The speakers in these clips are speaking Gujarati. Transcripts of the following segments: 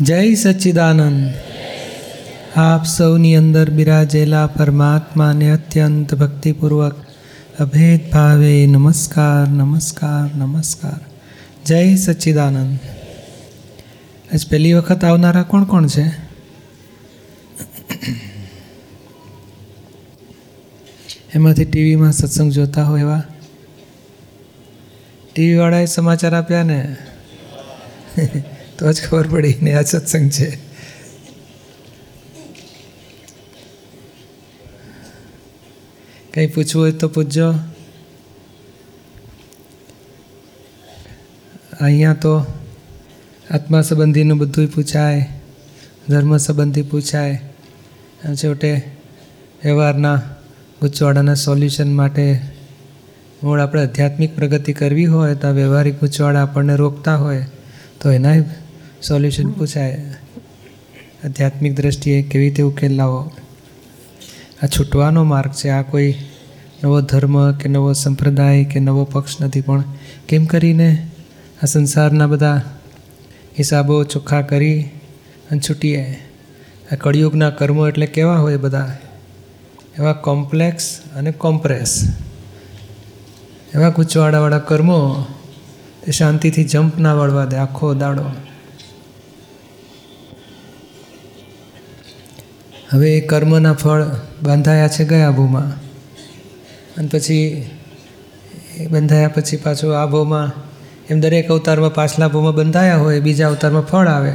જય સચ્ચિદાનંદ. આપ સૌની અંદર બિરાજેલા પરમાત્માને અત્યંત ભક્તિપૂર્વક અભેદ ભાવે નમસ્કાર નમસ્કાર નમસ્કાર. જય સચ્ચિદાનંદ. આજ પહેલી વખત આવનારા કોણ કોણ છે? એમાંથી ટીવીમાં સત્સંગ જોતા હોય એવા? ટીવીવાળાએ સમાચાર આપ્યા ને? તો જ ખબર પડી ને આ સત્સંગ છે. કંઈ પૂછવું હોય તો પૂછજો. અહીંયા તો આત્મા સંબંધીનું બધું પૂછાય, ધર્મ સંબંધી પૂછાય છેવટે વ્યવહારના ગૂંચવાડાના સોલ્યુશન માટે મૂળ આપણે આધ્યાત્મિક પ્રગતિ કરવી હોય તો વ્યવહારિક ગૂંચવાડા આપણને રોકતા હોય તો એના સોલ્યુશન પૂછાય. આધ્યાત્મિક દ્રષ્ટિએ કેવી રીતે ઉકેલ લાવો? આ છૂટવાનો માર્ગ છે. આ કોઈ નવો ધર્મ કે નવો સંપ્રદાય કે નવો પક્ષ નથી. પણ કેમ કરીને આ સંસારના બધા હિસાબો ચોખ્ખા કરી અને છૂટીએ આ કળિયુગના કર્મો એટલે કેવા હોય બધા? એવા કોમ્પ્લેક્સ અને કોમ્પ્રેસ. એવા ગૂંચવાડાવાળા કર્મો તે શાંતિથી જમ્પ ના વળવા દે. આખો દાડો. હવે એ કર્મના ફળ બાંધાયા છે ગયા ભૂમાં. અને પછી એ બંધાયા પછી પાછું આ ભૂમાં, એમ દરેક અવતારમાં પાછલા ભૂમાં બંધાયા હોય, બીજા અવતારમાં ફળ આવે.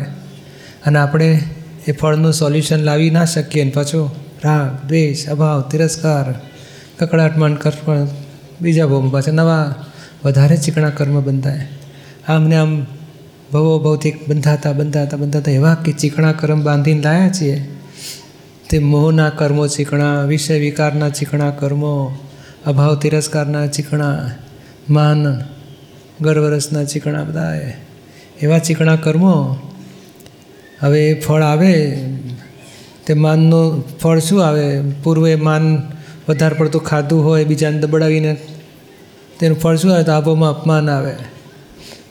અને આપણે એ ફળનું સોલ્યુશન લાવી ના શકીએ ને પાછું રાગ, દ્વેષ, અભાવ, તિરસ્કાર કકડાટમાન કર્મ બીજા ભોગમાં પાછા નવા, વધારે ચીકણા કર્મ બંધાય. આમને આમ ભવો ભૌતિક બંધાતા બંધાતા બંધાતા એવા કે ચીકણા કર્મ બાંધીને લાયા છીએ તે મોહના કર્મો ચીકણા, વિષય વિકારના ચીકણા કર્મો, અભાવ તિરસ્કારના ચીકણા, માન ગર્વરસના ચીકણા બધા એવા ચીકણા કર્મો હવે એ ફળ આવે, તે માનનું ફળ શું આવે? પૂર્વે માન વધારે પડતું ખાધું હોય, બીજાને દબડાવીને તેનું ફળ શું આવે? તો આબોમાં અપમાન આવે.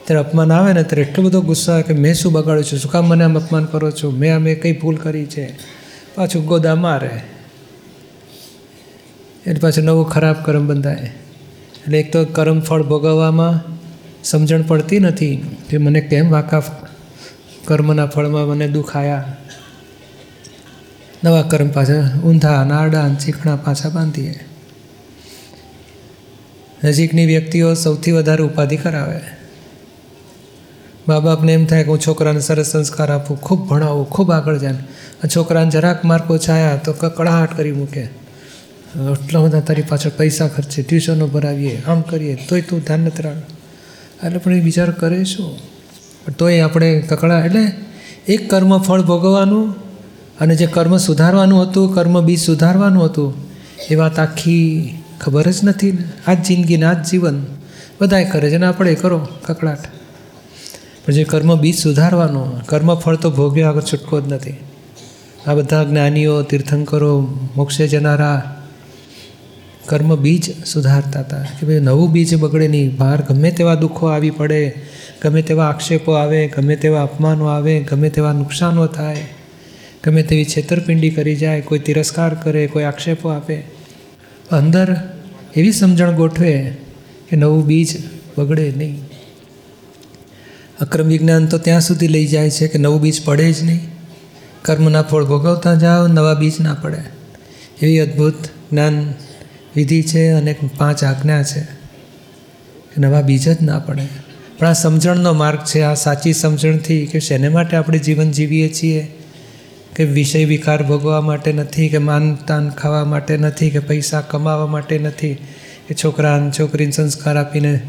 ત્યારે અપમાન આવે ને ત્યારે એટલો બધો ગુસ્સો આવે કે મેં શું બગાડ્યું છું? શું કામ મને આમ અપમાન કરો છો? મેં મેં કઈ ભૂલ કરી છે? પાછું ગોદા મારે એટલે પાછું નવું ખરાબ કર્મ બંધાય. એટલે એક તો કર્મ ફળ ભોગવવામાં સમજણ પડતી નથી. કે મને કેમ વાકાફ કર્મના ફળમાં મને દુઃખ નવા કર્મ પાછા ઊંધા, નારડા ચીકણા પાછા બાંધીએ. નજીકની વ્યક્તિઓ સૌથી વધારે ઉપાધિ કરાવે. મા બાપને એમ થાય કે હું છોકરાને સરસ સંસ્કાર આપું, ખૂબ ભણાવું, ખૂબ આગળ જાય છોકરાને જરાક માર્ક ઓછાયા તો કકડાટ કરી મૂકે. એટલા બધા તારી પાછળ પૈસા ખર્ચે, ટ્યુશનો ભરાવીએ, આમ કરીએ, તોય તું ધ્યાન નથી રાખ એટલે પણ એ વિચાર કરે શું? તોય આપણે કકડા, એટલે એક કર્મ ફળ ભોગવવાનું અને જે કર્મ સુધારવાનું હતું, કર્મ બીજ સુધારવાનું હતું, એ વાત આખી ખબર જ નથી ને. આ જ જિંદગીને આ જ જીવન બધાએ કરે છે ને આપણે કરો કકડાટ. પણ જે કર્મ બીજ સુધારવાનું. કર્મ ફળ તો ભોગ્યો આગળ છૂટકો જ નથી. આ બધા જ્ઞાનીઓ, તીર્થંકરો, મોક્ષે જનારા કર્મ બીજ સુધારતા હતા. કે ભાઈ નવું બીજ બગડે નહીં. બહાર ગમે તેવા દુઃખો આવી પડે, ગમે તેવા આક્ષેપો આવે, ગમે તેવા અપમાનો આવે, ગમે તેવા નુકસાનો થાય, ગમે તેવી છેતરપિંડી કરી જાય, કોઈ તિરસ્કાર કરે, કોઈ આક્ષેપો આપે. અંદર એવી સમજણ ગોઠવે કે નવું બીજ બગડે નહીં. અક્રમ વિજ્ઞાન તો ત્યાં સુધી લઈ જાય છે કે નવું બીજ પડે જ નહીં. કર્મના ફળ ભોગવતા જાઓ, નવા બીજ ના પડે. એવી અદ્ભુત જ્ઞાન વિધિ છે અને પાંચ આજ્ઞા છે નવા બીજ જ ના પડે. પણ આ સમજણનો માર્ગ છે, આ સાચી સમજણથી કે શેને માટે આપણે જીવન જીવીએ છીએ? કે વિષય વિકાર ભોગવવા માટે નથી, કે માન તાન ખાવા માટે નથી, કે પૈસા કમાવા માટે નથી? કે છોકરા છોકરીને સંસ્કાર આપીને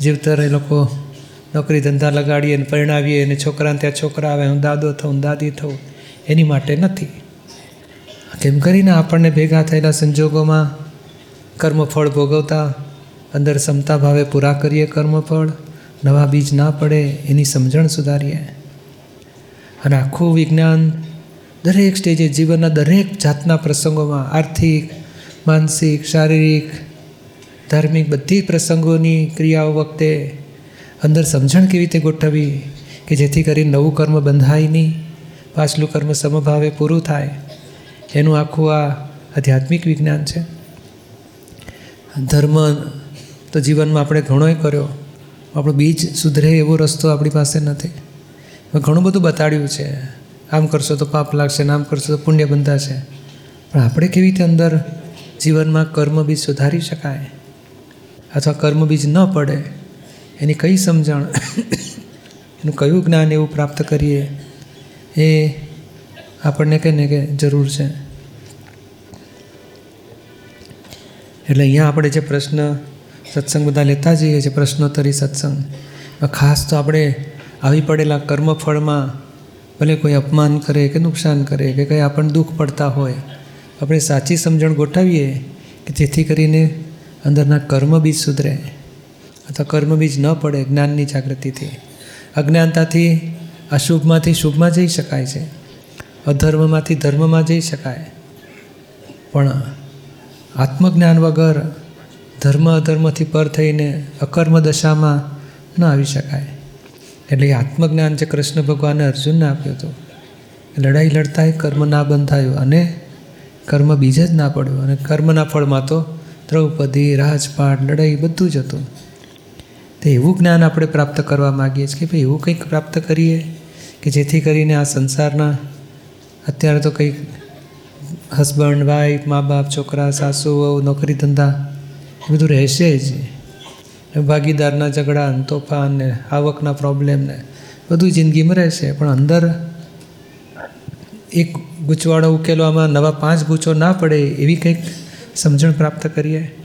જીવતર એ લોકો નોકરી ધંધા લગાડીએ અને પરણાવીએ અને છોકરાને ત્યાં છોકરા આવે, હું દાદો થઉં, દાદી થઉં, એની માટે નથી. કેમ કરીને આપણને ભેગા થયેલા સંજોગોમાં કર્મફળ ભોગવતા, અંદર ક્ષમતા ભાવે પૂરા કરીએ કર્મફળ નવા બીજ ના પડે એની સમજણ સુધારીએ. અને આખું વિજ્ઞાન દરેક સ્ટેજે જીવનના દરેક જાતના પ્રસંગોમાં આર્થિક, માનસિક, શારીરિક, ધાર્મિક બધી પ્રસંગોની ક્રિયાઓ વખતે અંદર સમજણ કેવી રીતે ગોઠવવી? કે જેથી કરી નવું કર્મ બંધાય નહીં, પાછલું કર્મ સમભાવે પૂરું થાય. એનું આખું આ આધ્યાત્મિક વિજ્ઞાન છે. ધર્મ તો જીવનમાં આપણે ઘણોય કર્યો. આપણો બીજ સુધરે એવો રસ્તો આપણી પાસે નથી. ઘણું બધું બતાડ્યું છે. આમ કરશો તો પાપ લાગશે નામ કરશો તો પુણ્ય બંધાશે. પણ આપણે કેવી રીતે અંદર જીવનમાં કર્મ બીજ સુધારી શકાય? અથવા કર્મ બીજ ન પડે? એની કઈ સમજણ? એનું કયું જ્ઞાન એવું પ્રાપ્ત કરીએ? એ આપણને કહે ને કે જરૂર છે. એટલે અહીંયા આપણે જે પ્રશ્ન સત્સંગ બધા લેતા જઈએ છીએ, પ્રશ્નોત્તરી સત્સંગ. ખાસ તો આપણે આવી પડેલા કર્મફળમાં ભલે કોઈ અપમાન કરે કે નુકસાન કરે કે કંઈ આપણને દુઃખ પડતા હોય, આપણે સાચી સમજણ ગોઠવીએ કે જેથી કરીને અંદરના કર્મ બીજ સુધરે. અથવા કર્મ બીજ ન પડે જ્ઞાનની જાગૃતિથી. અજ્ઞાનતાથી અશુભમાંથી શુભમાં જઈ શકાય છે. અધર્મમાંથી ધર્મમાં જઈ શકાય. પણ આત્મજ્ઞાન વગર ધર્મ અધર્મથી પર થઈને અકર્મ દશામાં ન આવી શકાય. એટલે એ આત્મજ્ઞાન જે કૃષ્ણ ભગવાને અર્જુનને આપ્યું હતું લડાઈ લડતા કર્મ ના બંધાયું અને કર્મ બીજ જ ના પડ્યું અને કર્મના ફળમાં તો દ્રૌપદી, રાજપાટ, લડાઈ બધું જ હતું. તો એવું જ્ઞાન આપણે પ્રાપ્ત કરવા માગીએ છીએ કે ભાઈ એવું કંઈક પ્રાપ્ત કરીએ કે જેથી કરીને આ સંસારના અત્યારે તો કંઈક હસબન્ડ વાઈફ મા બાપ, છોકરા, સાસુ, વહુ, નોકરી, ધંધા, એ બધું રહેશે જ. ભાગીદારના ઝઘડા, તોફાન ને આવકના પ્રોબ્લેમ ને બધું જિંદગીમાં રહેશે. પણ અંદર એક ગૂંચવાડો ઉકેલવામાં નવા પાંચ ગૂંચો ના પડે એવી કંઈક સમજણ પ્રાપ્ત કરીએ.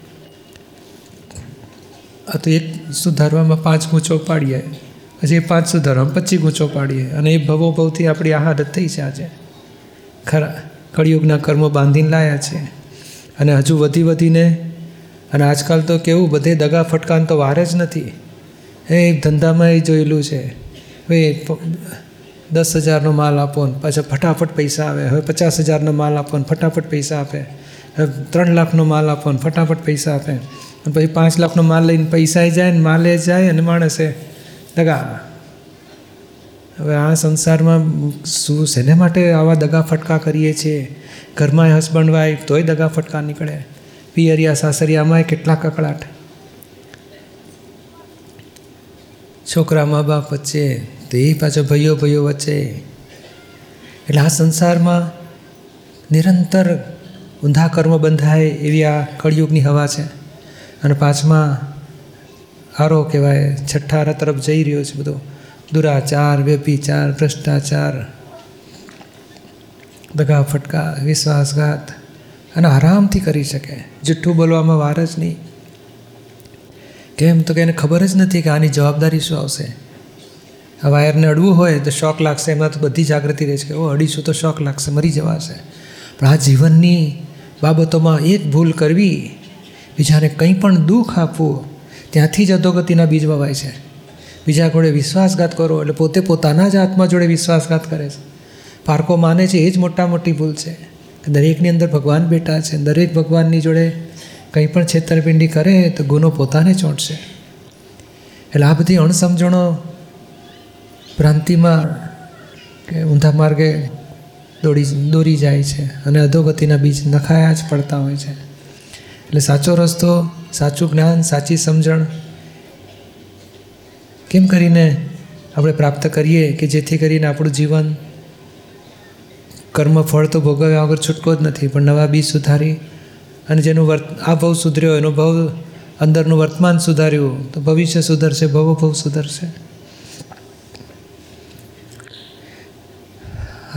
આ તો એક સુધારવામાં પાંચ ગૂંચો પાડીએ પછી એ પાંચ સુધારવામાં પચીસ ગૂંચો પાડીએ અને એ ભવો ભવથી આપણી આ હાલત થઈ છે આજે. ખરા, કળિયુગના કર્મો બાંધીને લાયા છે. અને હજુ વધી વધીને, અને આજકાલ તો કેવું, બધે દગા ફટકાન તો વાર જ નથી. એ ધંધામાં એ જોયેલું છે. ભાઈ દસ હજારનો માલ આપો ને પાછા ફટાફટ પૈસા આવે. હવે પચાસ હજારનો માલ આપો ને ફટાફટ પૈસા આપે. ત્રણ લાખનો માલ આપો ને ફટાફટ પૈસા આપે. અને પછી પાંચ લાખનો માલ લઈને પૈસા જાય ને માલે જાય અને માણસે દગા હવે આ સંસારમાં શું, શેને માટે આવા દગા ફટકા કરીએ છીએ? ઘરમાં હસબન્ડ વાઈફ તોય દગા ફટકા નીકળે. પિયરિયા સાસરિયામાં કેટલા કકળાટ છોકરા મા બાપ વચ્ચે, તે પાછો ભાઈઓ ભાઈઓ વચ્ચે. એટલે આ સંસારમાં નિરંતર ઊંધા કર્મ બંધાય એવી આ કળિયુગની હવા છે. અને પાંચમા આરો કહેવાય, છઠ્ઠા તરફ જઈ રહ્યો છે બધો. દુરાચાર, વ્યભિચાર, ભ્રષ્ટાચાર, દગા ફટકા વિશ્વાસઘાત. અને આરામથી કરી શકે. જુઠ્ઠું બોલવામાં વાર જ નહીં. કેમ તો કે એને ખબર જ નથી કે આની જવાબદારી શું આવશે. આ વાયરને અડવું હોય તો શોક લાગશે, એમાં તો બધી જાગૃતિ રહે છે કે ઓ અડીશું તો શોક લાગશે, મરી જવાશે. પણ આ જીવનની બાબતોમાં એક ભૂલ કરવી, બીજાને કંઈ પણ દુઃખ આપવું, ત્યાંથી જ અધોગતિના બીજ વવાય છે. બીજા જોડે વિશ્વાસઘાત કરો એટલે પોતે પોતાના જ આત્મા જોડે વિશ્વાસઘાત કરે છે. પારકો માને છે એ જ મોટા મોટી ભૂલ છે. દરેકની અંદર ભગવાન બેઠા છે. દરેક ભગવાનની જોડે કંઈ પણ છેતરપિંડી કરે તો ગુનો પોતાને ચોંટશે. એટલે આ બધી અણસમજણો ભ્રાંતિમાં કે ઊંધા માર્ગે દોડી દોરી જાય છે અને અધોગતિના બીજ નખાયા જ પડતા હોય છે. એટલે સાચો રસ્તો, સાચું જ્ઞાન, સાચી સમજણ કેમ કરીને આપણે પ્રાપ્ત કરીએ કે જેથી કરીને આપણું જીવન કર્મ, ફળ તો ભોગવ્યા વગર છૂટકો જ નથી, પણ નવા બીજ સુધારી અને જેનું વર્ત, આ ભવ સુધર્યો, એનો ભવ અંદરનું વર્તમાન સુધાર્યું, તો ભવિષ્ય સુધરશે ભવો ભવ સુધરશે.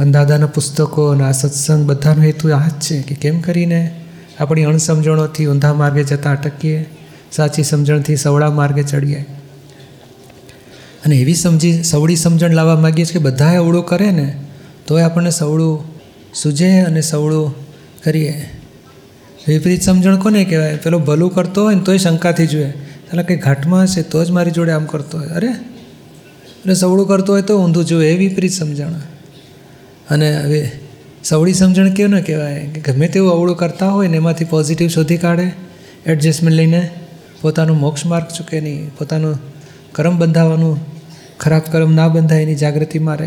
દાદાના પુસ્તકો અને આ સત્સંગ બધાનો હેતુ આ જ છે કે કેમ કરીને આપણી અણસમજણોથી ઊંધા માર્ગે જતાં અટકીએ, સાચી સમજણથી સવળા માર્ગે ચડીએ. અને એવી સમજી, સવળી સમજણ લાવવા માગીએ છીએ કે બધાએ અવળું કરે ને, તોય આપણને સવળું સૂજે અને સવળું કરીએ. વિપરીત સમજણ કોને કહેવાય? પેલો ભલું કરતો હોય ને તોય શંકાથી જોઈએ એટલે કંઈ ઘાટમાં હશે તો જ મારી જોડે આમ કરતો હોય. અરે એટલે સવળું કરતો હોય તો ઊંધું જોઈએ એ વિપરીત સમજણ. અને હવે સવળી સમજણ કેવું ને કહેવાય? કે ગમે તેવું અવળું કરતા હોય ને એમાંથી પોઝિટિવ શોધી કાઢે એડજસ્ટમેન્ટ લઈને પોતાનું મોક્ષ માર્ગ ચૂકે નહીં, પોતાનું કર્મ બંધાવવાનું ખરાબ કર્મ ના બંધાય એની જાગૃતિ મારે.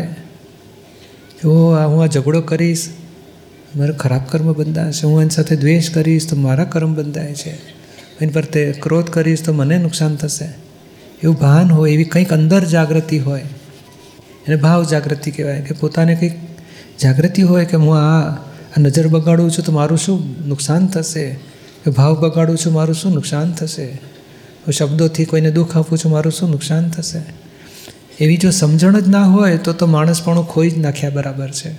એવો હું, આ ઝઘડો કરીશ, મારે ખરાબ કર્મ બંધાશે, હું એની સાથે દ્વેષ કરીશ, તો મારા કર્મ બંધાય છે. એની પર તે ક્રોધ કરીશ, તો મને નુકસાન થશે. એવું ભાન હોય, એવી કંઈક અંદર જાગૃતિ હોય, એને ભાવ જાગૃતિ કહેવાય, કે પોતાને કંઈક જાગૃતિ હોય કે હું આ નજર બગાડું છું તો મારું શું નુકસાન થશે? કે ભાવ બગાડું છું મારું શું નુકસાન થશે? હું શબ્દોથી કોઈને દુઃખ આપું છું મારું શું નુકસાન થશે? એવી જો સમજણ જ ના હોય તો તો માણસપણું ખોઈ જ નાખ્યા બરાબર છે.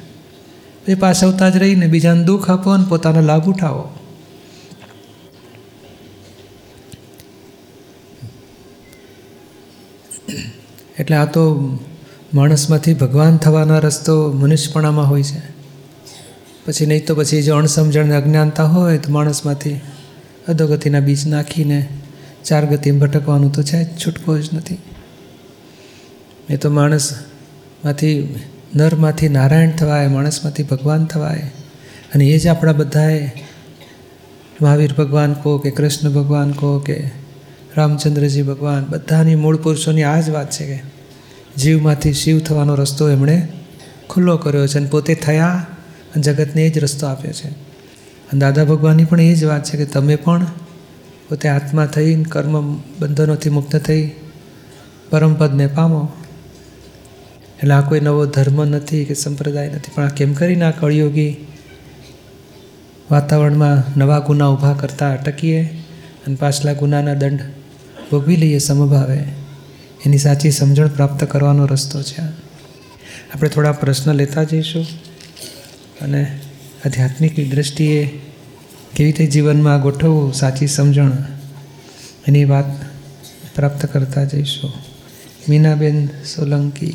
એ પાછવતા જ રહીને બીજાને દુઃખ આપો અને પોતાનો લાભ ઉઠાવો. એટલે આ તો માણસમાંથી ભગવાન થવાના રસ્તો મનુષ્યપણામાં હોય છે. પછી નહીં તો પછી જો અણસમજણ અજ્ઞાનતા હોય તો માણસમાંથી અધોગતિના બીજ નાખીને ચાર ગતિમાં ભટકવાનું તો છે છૂટકો જ નથી. એ તો માણસમાંથી નરમાંથી નારાયણ થવાય, માણસમાંથી ભગવાન થવાય. અને એ જ આપણા બધાએ મહાવીર ભગવાન કહો કે કૃષ્ણ ભગવાન કહો કે રામચંદ્રજી ભગવાન, બધાની મૂળ પુરુષોની આ જ વાત છે કે જીવમાંથી શિવ થવાનો રસ્તો એમણે ખુલ્લો કર્યો છે અને પોતે થયા અને જગતને એ જ રસ્તો આપ્યો છે. અને દાદા ભગવાનની પણ એ જ વાત છે કે તમે પણ પોતે આત્મા થઈ કર્મ બંધનોથી મુક્ત થઈ પરમપદને પામો. એટલે આ કોઈ નવો ધર્મ નથી કે સંપ્રદાય નથી, પણ આ કેમ કરીને આ કળિયોગી વાતાવરણમાં નવા ગુના ઊભા કરતા અટકીએ અને પાછલા ગુનાના દંડ ભોગવી લઈએ સમભાવે? એની સાચી સમજણ પ્રાપ્ત કરવાનો રસ્તો છે. આપણે થોડા પ્રશ્ન લેતા જઈશું અને આધ્યાત્મિક દ્રષ્ટિએ કેવી રીતે જીવનમાં ગોઠવવું સાચી સમજણ એની વાત પ્રાપ્ત કરતા જઈશું. મીનાબેન સોલંકી,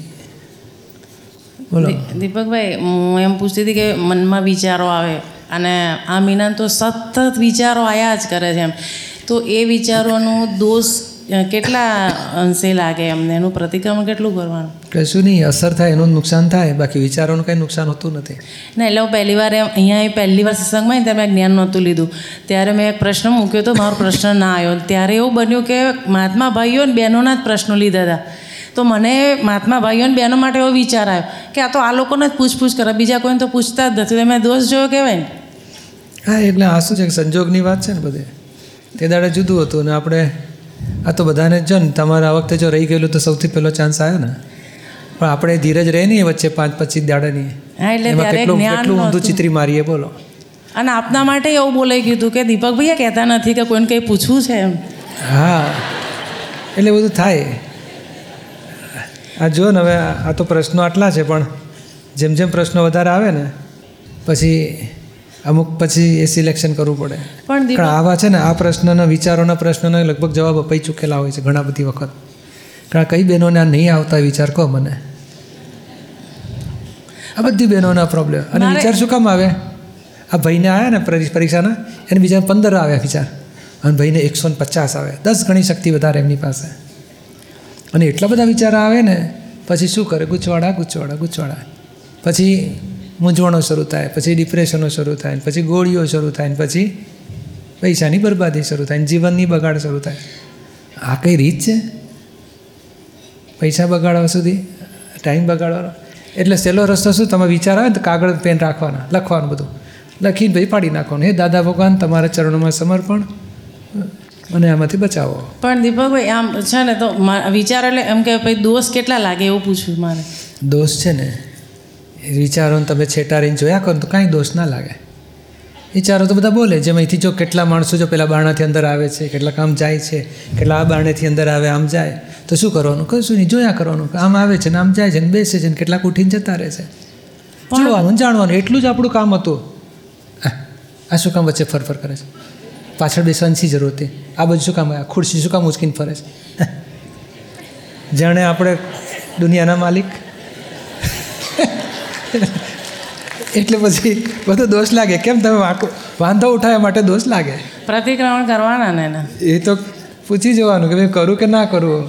બોલો. દીપકભાઈ, હું એમ પૂછતી હતી કે મનમાં વિચારો આવે અને આ મીના તો સતત વિચારો આયા જ કરે છે એમ. તો એ વિચારોનો દોષ કેટલા અંશે લાગે એમને એનું પ્રતિક્રમણ કેટલું કરવાનું? કશું નહીં અસર થાય એનું નુકસાન થાય બાકી વિચારોનું કંઈ નુકસાન હોતું નથી. ના એટલે હું પહેલી વાર અહીંયા પહેલી વાર સત્સંગમાં ત્યારે મેં જ્ઞાન નહોતું લીધું. ત્યારે મેં એક પ્રશ્ન મૂક્યો તો મારો પ્રશ્ન ના આવ્યો. ત્યારે એવું બન્યું કે મહાત્મા ભાઈઓ અને બહેનોના જ પ્રશ્નો લીધા હતા. તો મને મહાત્મા ભાઈઓ અને બહેનો માટે એવો વિચાર આવ્યો કે આ તો આ લોકોને જ પૂછપૂછ કરે બીજા કોઈને તો પૂછતા જ નથી. મેં દોષ જોયો કહેવાય ને? હા એટલે આ શું છે સંજોગની વાત છે ને બધે? તે દાડે જુદું હતું ને આપણે આ તો બધાને જો ને તમારે વખતે જો રહી ગયેલું તો સૌથી પહેલો ચાન્સ આવ્યો ને. પણ આપણે ધીરજ રહે નહીં વચ્ચે પાંચ પચીસ દાડાની. એમાં કેટલું કેટલું ઊંધું ચિત્રી મારીએ બોલો. અને આપના માટે એવું બોલાઈ ગયું કે દીપક ભૈયા કહેતા નથી કે કોઈને કંઈ પૂછવું છે એમ. હા એટલે બધું થાય. આ જો ને હવે આ તો પ્રશ્નો આટલા છે પણ જેમ જેમ પ્રશ્નો વધારે આવે ને પછી અમુક પછી એ સિલેક્શન કરવું પડે. પણ આવા છે ને આ પ્રશ્નના વિચારોના પ્રશ્નના લગભગ જવાબ અપાઈ ચૂકેલા હોય છે ઘણા બધી વખત. કારણ કઈ બહેનોને આ નહીં આવતા વિચાર કહો મને. આ બધી બહેનોના પ્રોબ્લેમ અને વિચાર શું કામ આવે? આ ભાઈને આવ્યા ને પરીક્ષાના એને બીજા પંદર આવ્યા વિચાર. અને ભાઈને એકસો ને પચાસ આવે દસ ગણી શક્તિ વધારે એમની પાસે. અને એટલા બધા વિચાર આવે ને પછી શું કરે? ગુચવાડા ગુચવાડા ગુચવાડા. પછી મૂંઝવણો શરૂ થાય પછી ડિપ્રેશનો શરૂ થાય પછી ગોળીઓ શરૂ થાય પછી પૈસાની બરબાદી શરૂ થાય ને જીવનની બગાડ શરૂ થાય. આ કઈ રીત છે? પૈસા બગાડવા સુધી? ટાઈમ બગાડવાનો? એટલે સહેલો રસ્તો શું? તમે વિચાર આવે ને તો કાગળ પેન રાખવાના લખવાનું બધું. લખીને ભાઈ પાડી નાખવાનું. હે દાદા ભગવાન તમારા ચરણોમાં સમર્પણ. મને આમાંથી બચાવો. પણ દીપકભાઈ આમ છે ને તો વિચાર એટલે એમ કે ભાઈ દોષ કેટલા લાગે એવું પૂછ્યું મારે. દોષ છે ને? વિચારોને તમે છેટારીને જોયા કરો તો કાંઈ દોષ ના લાગે. વિચારો તો બધા બોલે જેમ અહીંથી જો કેટલા માણસો જો પેલા બારણાથી અંદર આવે છે કેટલા આમ જાય છે કેટલા આ બારણેથી અંદર આવે આમ જાય. તો શું કરવાનું? કશું નહીં જોયા કરવાનું આમ આવે છે ને આમ જાય છે ને બેસે છે ને કેટલાક ઉઠીને જતા રહે છે. જોવાનું જાણવાનું એટલું જ આપણું કામ હતું. આ શું કામ વચ્ચે ફરફર કરે છે? પાછળ બેસવાની શી જરૂર હતી? આ બધું શું કામ ખુરશી શું કામ ઉચકીને ફરે છે? જાણે આપણે દુનિયાના માલિક. એટલે પછી બધો દોષ લાગે. કેમ તમે વાંધો ઉઠાવવા માટે દોષ લાગે? પ્રતિક્રમણ કરવાના ને એના. એ તો પૂછી જવાનું કે ભાઈ કરું કે ના કરું?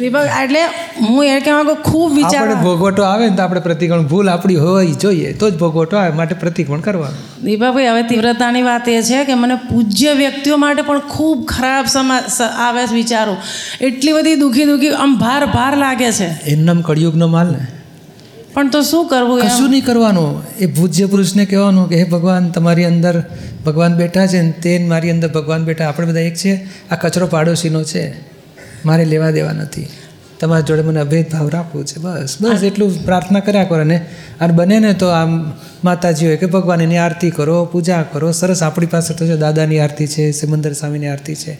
દીપક એટલે હું એ કહેવા માંગુ ખૂબ વિચાર આપણે ભોગવટો આવે ને તો આપણે પ્રતિકોણ ભૂલ આપણી હોય જોઈએ. તો જ ભોગવટો આવે માટે પ્રતિકોણ કરવાનું. દીપકભાઈ હવે તીવ્રતાની વાત એ છે કે મને પૂજ્ય વ્યક્તિઓ માટે પણ ખૂબ ખરાબ સમા આવે વિચારો. એટલી બધી દુઃખી દુઃખી આમ ભાર ભાર લાગે છે. એમનામ કળિયુગનો માલ ને. પણ તો શું કરવું કશું નહીં કરવાનું. એ પૂજ્ય પુરુષને કહેવાનું કે હે ભગવાન તમારી અંદર ભગવાન બેઠા છે ને તે મારી અંદર ભગવાન બેઠા. આપણે બધા એક છે આ કચરો પાડોશીનો છે. મારે લેવા દેવા નથી. તમારી જોડે મને અભેદ ભાવ રાખવો છે. બસ બસ એટલું પ્રાર્થના કર્યા કરો ને અને બને ને તો આમ માતાજી હોય કે ભગવાન એની આરતી કરો પૂજા કરો. સરસ આપણી પાસે તો જો દાદાની આરતી છે સિમંદર સ્વામીની આરતી છે.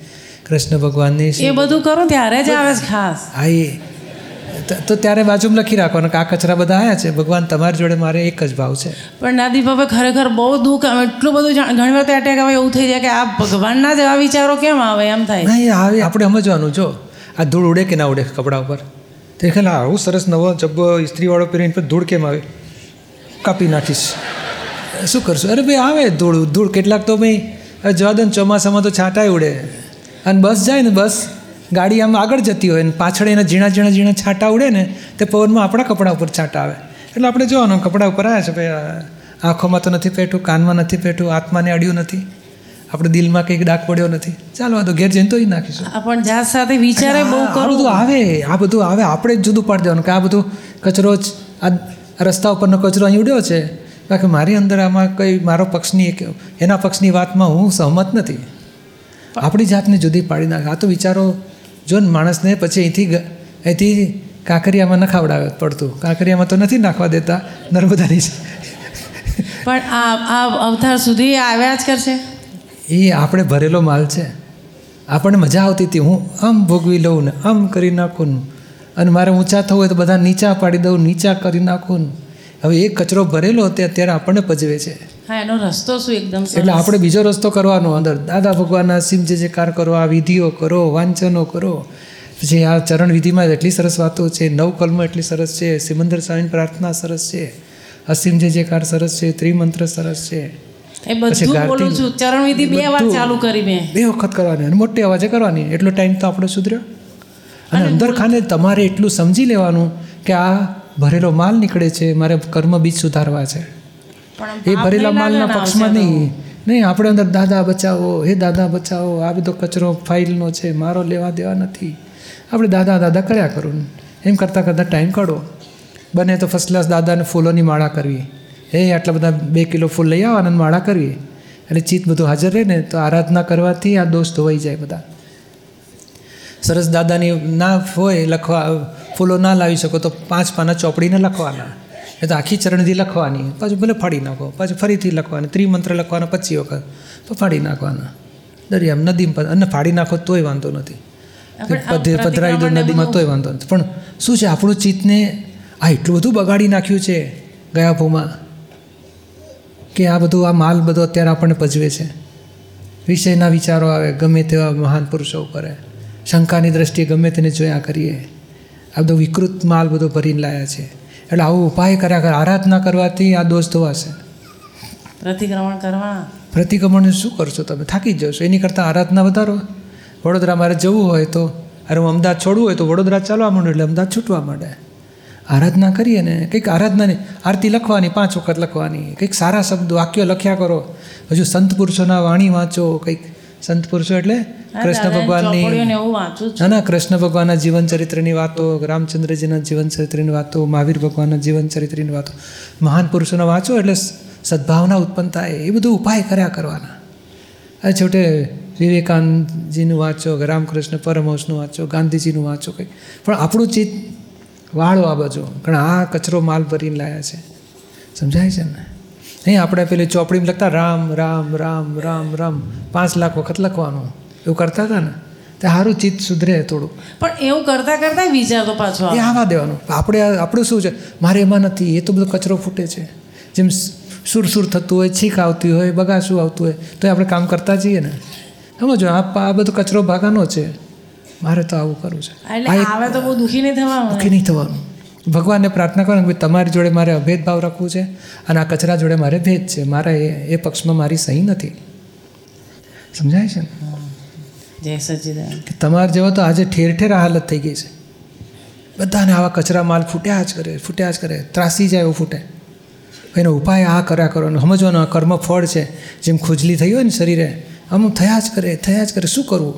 કૃષ્ણ ભગવાનની એ બધું કરો ત્યારે જ આવે ખાસ. હા એ તો- ત્યારે બાજુમાં લખી રાખવાનું કે આ કચરા બધા આવ્યા છે ભગવાન તમારી જોડે મારે એક જ ભાવ છે. પણ નાદી બાબા ખરેખર બહુ દુઃખ આવે એટલું બધું ઘણી વાર એટેક આવે એવું થઈ જાય કે આ ભગવાનના જ એવા વિચારો કેમ આવે એમ થાય. નહીં આવે આપણે સમજવાનું જો. આ ધૂળ ઉડે કે ના ઉડે કપડા ઉપર? તે ખ્યાલ આવું સરસ નવો જબ્બો ઇસ્ત્રીવાળો પહેરીને પર ધૂળ કેમ આવે? કાપી નાખીશ. શું કરશું? અરે ભાઈ આવે ધૂળ ધૂળ કેટલાક તો ભાઈ જવા દે ચોમાસામાં તો છાંટાય ઉડે. અને બસ જાય ને બસ. ગાડી આમ આગળ જતી હોય ને પાછળ એના ઝીણા ઝીણા ઝીણા છાંટા ઉડે ને તે પવનમાં આપણા કપડા ઉપર છાંટા આવે. એટલે આપણે જોવાનું કપડા ઉપર આવ્યા છે ભાઈ આંખોમાં તો નથી પેટું કાનમાં નથી પેટું આત્માને અડ્યું નથી આપણે દિલમાં કંઈક ડાક પડ્યો નથી. ચાલો આ તો ઘેર જઈને તોય નાખીશું. પણ જાત સાથે વિચારે બહુ આ કરું. બધું આવે આ બધું આવે આપણે જ જુદું પાડી દેવાનું કે આ બધું કચરો જ આ રસ્તા ઉપરનો કચરો અહીં ઉડ્યો છે. બાકી મારી અંદર આમાં કંઈ મારો પક્ષની એના પક્ષની વાતમાં હું સહમત નથી. આપણી જાતને જુદી પાડી નાખે. આ તો વિચારો જો ને માણસને પછી અહીંથી અહીંથી કાંકરિયામાં નખાવડાવે પડતું. કાંકરિયામાં તો નથી નાખવા દેતા નર્મદાની પણ આ આ અવતાર સુધી આવ્યા જ કરશે? એ આપણે ભરેલો માલ છે. આપણને મજા આવતી હતી. હું આમ ભોગવી લઉં ને આમ કરી નાખું અને મારે ઊંચા થવું હોય તો બધા નીચા પાડી દઉં નીચા કરી નાખું હવે એ કચરો ભરેલો તે અત્યારે આપણને પજવે છે. હા એનો રસ્તો શું એકદમ એટલે આપણે બીજો રસ્તો કરવાનો અંદર દાદા ભગવાનના સિમ જે જે કાર કરો આ વિધિઓ કરો વાંચનો કરો. પછી આ ચરણ વિધિમાં એટલી સરસ વાતો છે નવ કલમો એટલી સરસ છે સિમંદર સ્વામીની પ્રાર્થના સરસ છે અસીમ જે જે કાર સરસ છે ત્રિમંત્ર સરસ છે. એ બધું બોલું છું. ચરણ વિધિ બે વાર ચાલુ કરી મેં. બે વખત કરવાની અને મોટી અવાજે કરવાની. એટલો ટાઈમ તો આપણો સુધર્યો. અને અંદર ખાને તમારે એટલું સમજી લેવાનું કે આ ભરેલો માલ નીકળે છે મારે કર્મ બીજ સુધારવા છે. એ ભરેલા માલના પક્ષમાં નહીં. નહીં આપણે અંદર દાદા બચાવો હે દાદા બચાવો આ બધો કચરો ફાઇલનો છે મારો લેવા દેવા નથી. આપણે દાદા દાદા કર્યા કરું. એમ કરતાં કરતાં ટાઈમ કાઢો. બને તો ફર્સ્ટ ક્લાસ દાદાને ફૂલોની માળા કરવી. હે આટલા બધા બે કિલો ફૂલ લઈ આવવાના અને માળા કરવી. એટલે ચિત્ત બધું હાજર રહે ને તો આરાધના કરવાથી આ દોષ ધોવાઈ જાય બધા. સરસ દાદાની ના હોય લખવા ફૂલો ના લાવી શકો તો પાંચ પાના ચોપડીને લખવાના. એ તો આખી ચરણથી લખવાની. પાછું ભલે ફાડી નાખો પાછું ફરીથી લખવાની ત્રિમંત્ર લખવાના પચી વખત. તો ફાડી નાખવાના. દરિયામાં નદીમાં અને ફાડી નાખો તોય વાંધો નથી. પધે પધરાવી દો નદીમાં તોય વાંધો નથી. પણ શું છે આપણું ચિત્તને આ એટલું બધું બગાડી નાખ્યું છે ગયા ભૂમાં કે આ બધું આ માલ બધો અત્યારે આપણને પજવે છે. વિષયના વિચારો આવે ગમે તેવા મહાન પુરુષો કરે શંકાની દ્રષ્ટિએ ગમે તેને જોયા કરીએ. આ બધો વિકૃત માલ બધો ભરીને લાયા છે. એટલે આવો ઉપાય કર્યા કર. આરાધના કરવાથી આ દોષ ધોવાશે. પ્રતિક્રમણ કરવા. પ્રતિક્રમણ શું કરશો તમે? થાકી જ જશો. એની કરતાં આરાધના વધારો. વડોદરા મારે જવું હોય તો અરે હું અમદાવાદ છોડવું હોય તો વડોદરા ચાલવા માંડું એટલે અમદાવાદ છૂટવા માંડે. આરાધના કરીએ ને કંઈક આરાધનાની આરતી લખવાની પાંચ વખત લખવાની. કંઈક સારા શબ્દો વાક્યો લખ્યા કરો. હજુ સંત પુરુષોના વાણી વાંચો કંઈક સંત પુરુષો એટલે કૃષ્ણ ભગવાનની ના ના કૃષ્ણ ભગવાનના જીવન ચરિત્રની વાતો રામચંદ્રજીના જીવન ચરિત્રની વાતો મહાવીર ભગવાનના જીવન ચરિત્રની વાતો. મહાન પુરુષોના વાંચો એટલે સદભાવના ઉત્પન્ન થાય. એ બધું ઉપાય કર્યા કરવાના. આ છોટે વિવેકાનંદજીનું વાંચો કે રામકૃષ્ણ પરમહંસનું વાંચો ગાંધીજીનું વાંચો કંઈક પણ આપણું ચિત્ત વાળો આ બાજુ. કારણ આ કચરો માલ ભરીને લાયા છે. સમજાય છે ને? અહીં આપણે પેલી ચોપડીમાં લખતા રામ રામ રામ રામ રામ. પાંચ લાખ વખત લખવાનું. એવું કરતા હતા ને? તે સારું ચિત્ત સુધરે થોડું. પણ એવું કરતા કરતા વિચાર પાછો એ આવે. આવા દેવાનું. આપણે આપણું શું છે? મારે એમાં નથી. એ તો બધો કચરો ફૂટે છે. જેમ સુર સુર થતું હોય છીક આવતી હોય બગાસું આવતું હોય તો આપણે કામ કરતા જઈએ ને. સમજો? આ આ બધો કચરો ભાગાનો છે. મારે તો આવું કરવું છે. હવે તો બહુ દુઃખી નહીં થવાનું. દુઃખી નહીં થવાનું. ભગવાનને પ્રાર્થના કરો કે ભાઈ તમારી જોડે મારે અભેદભાવ રાખવું છે અને આ કચરા જોડે મારે ભેદ છે. મારા એ એ પક્ષમાં મારી સહી નથી. સમજાય છે ને? તમારા જેવા તો આજે ઠેર ઠેર આ હાલત થઈ ગઈ છે. બધાને આવા કચરા માલ ફૂટ્યા જ કરે ફૂટ્યા જ કરે ત્રાસી જાય એવું ફૂટે. એનો ઉપાય આ કર્યા કરો સમજવાનો આ કર્મ ફળ છે. જેમ ખુજલી થઈ હોય ને શરીરે અમુક થયા જ કરે થયા જ કરે. શું કરવું?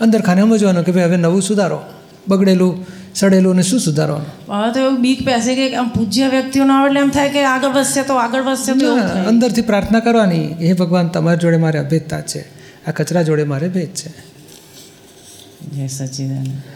અંદર ખાને સમજવાનું કે ભાઈ હવે નવું સુધારો. બગડેલું સડેલું અને શું સુધારવાનું? હવે તો એવું બીક બેસે કે આમ પૂજ્ય વ્યક્તિઓ ના આવે એટલે એમ થાય કે આગળ વધશે તો આગળ વધશે તો અંદરથી પ્રાર્થના કરવાની. હે ભગવાન તમારી જોડે મારે અભેદતા છે. આ કચરા જોડે મારે ભેદ છે. જય સચિદાનંદ.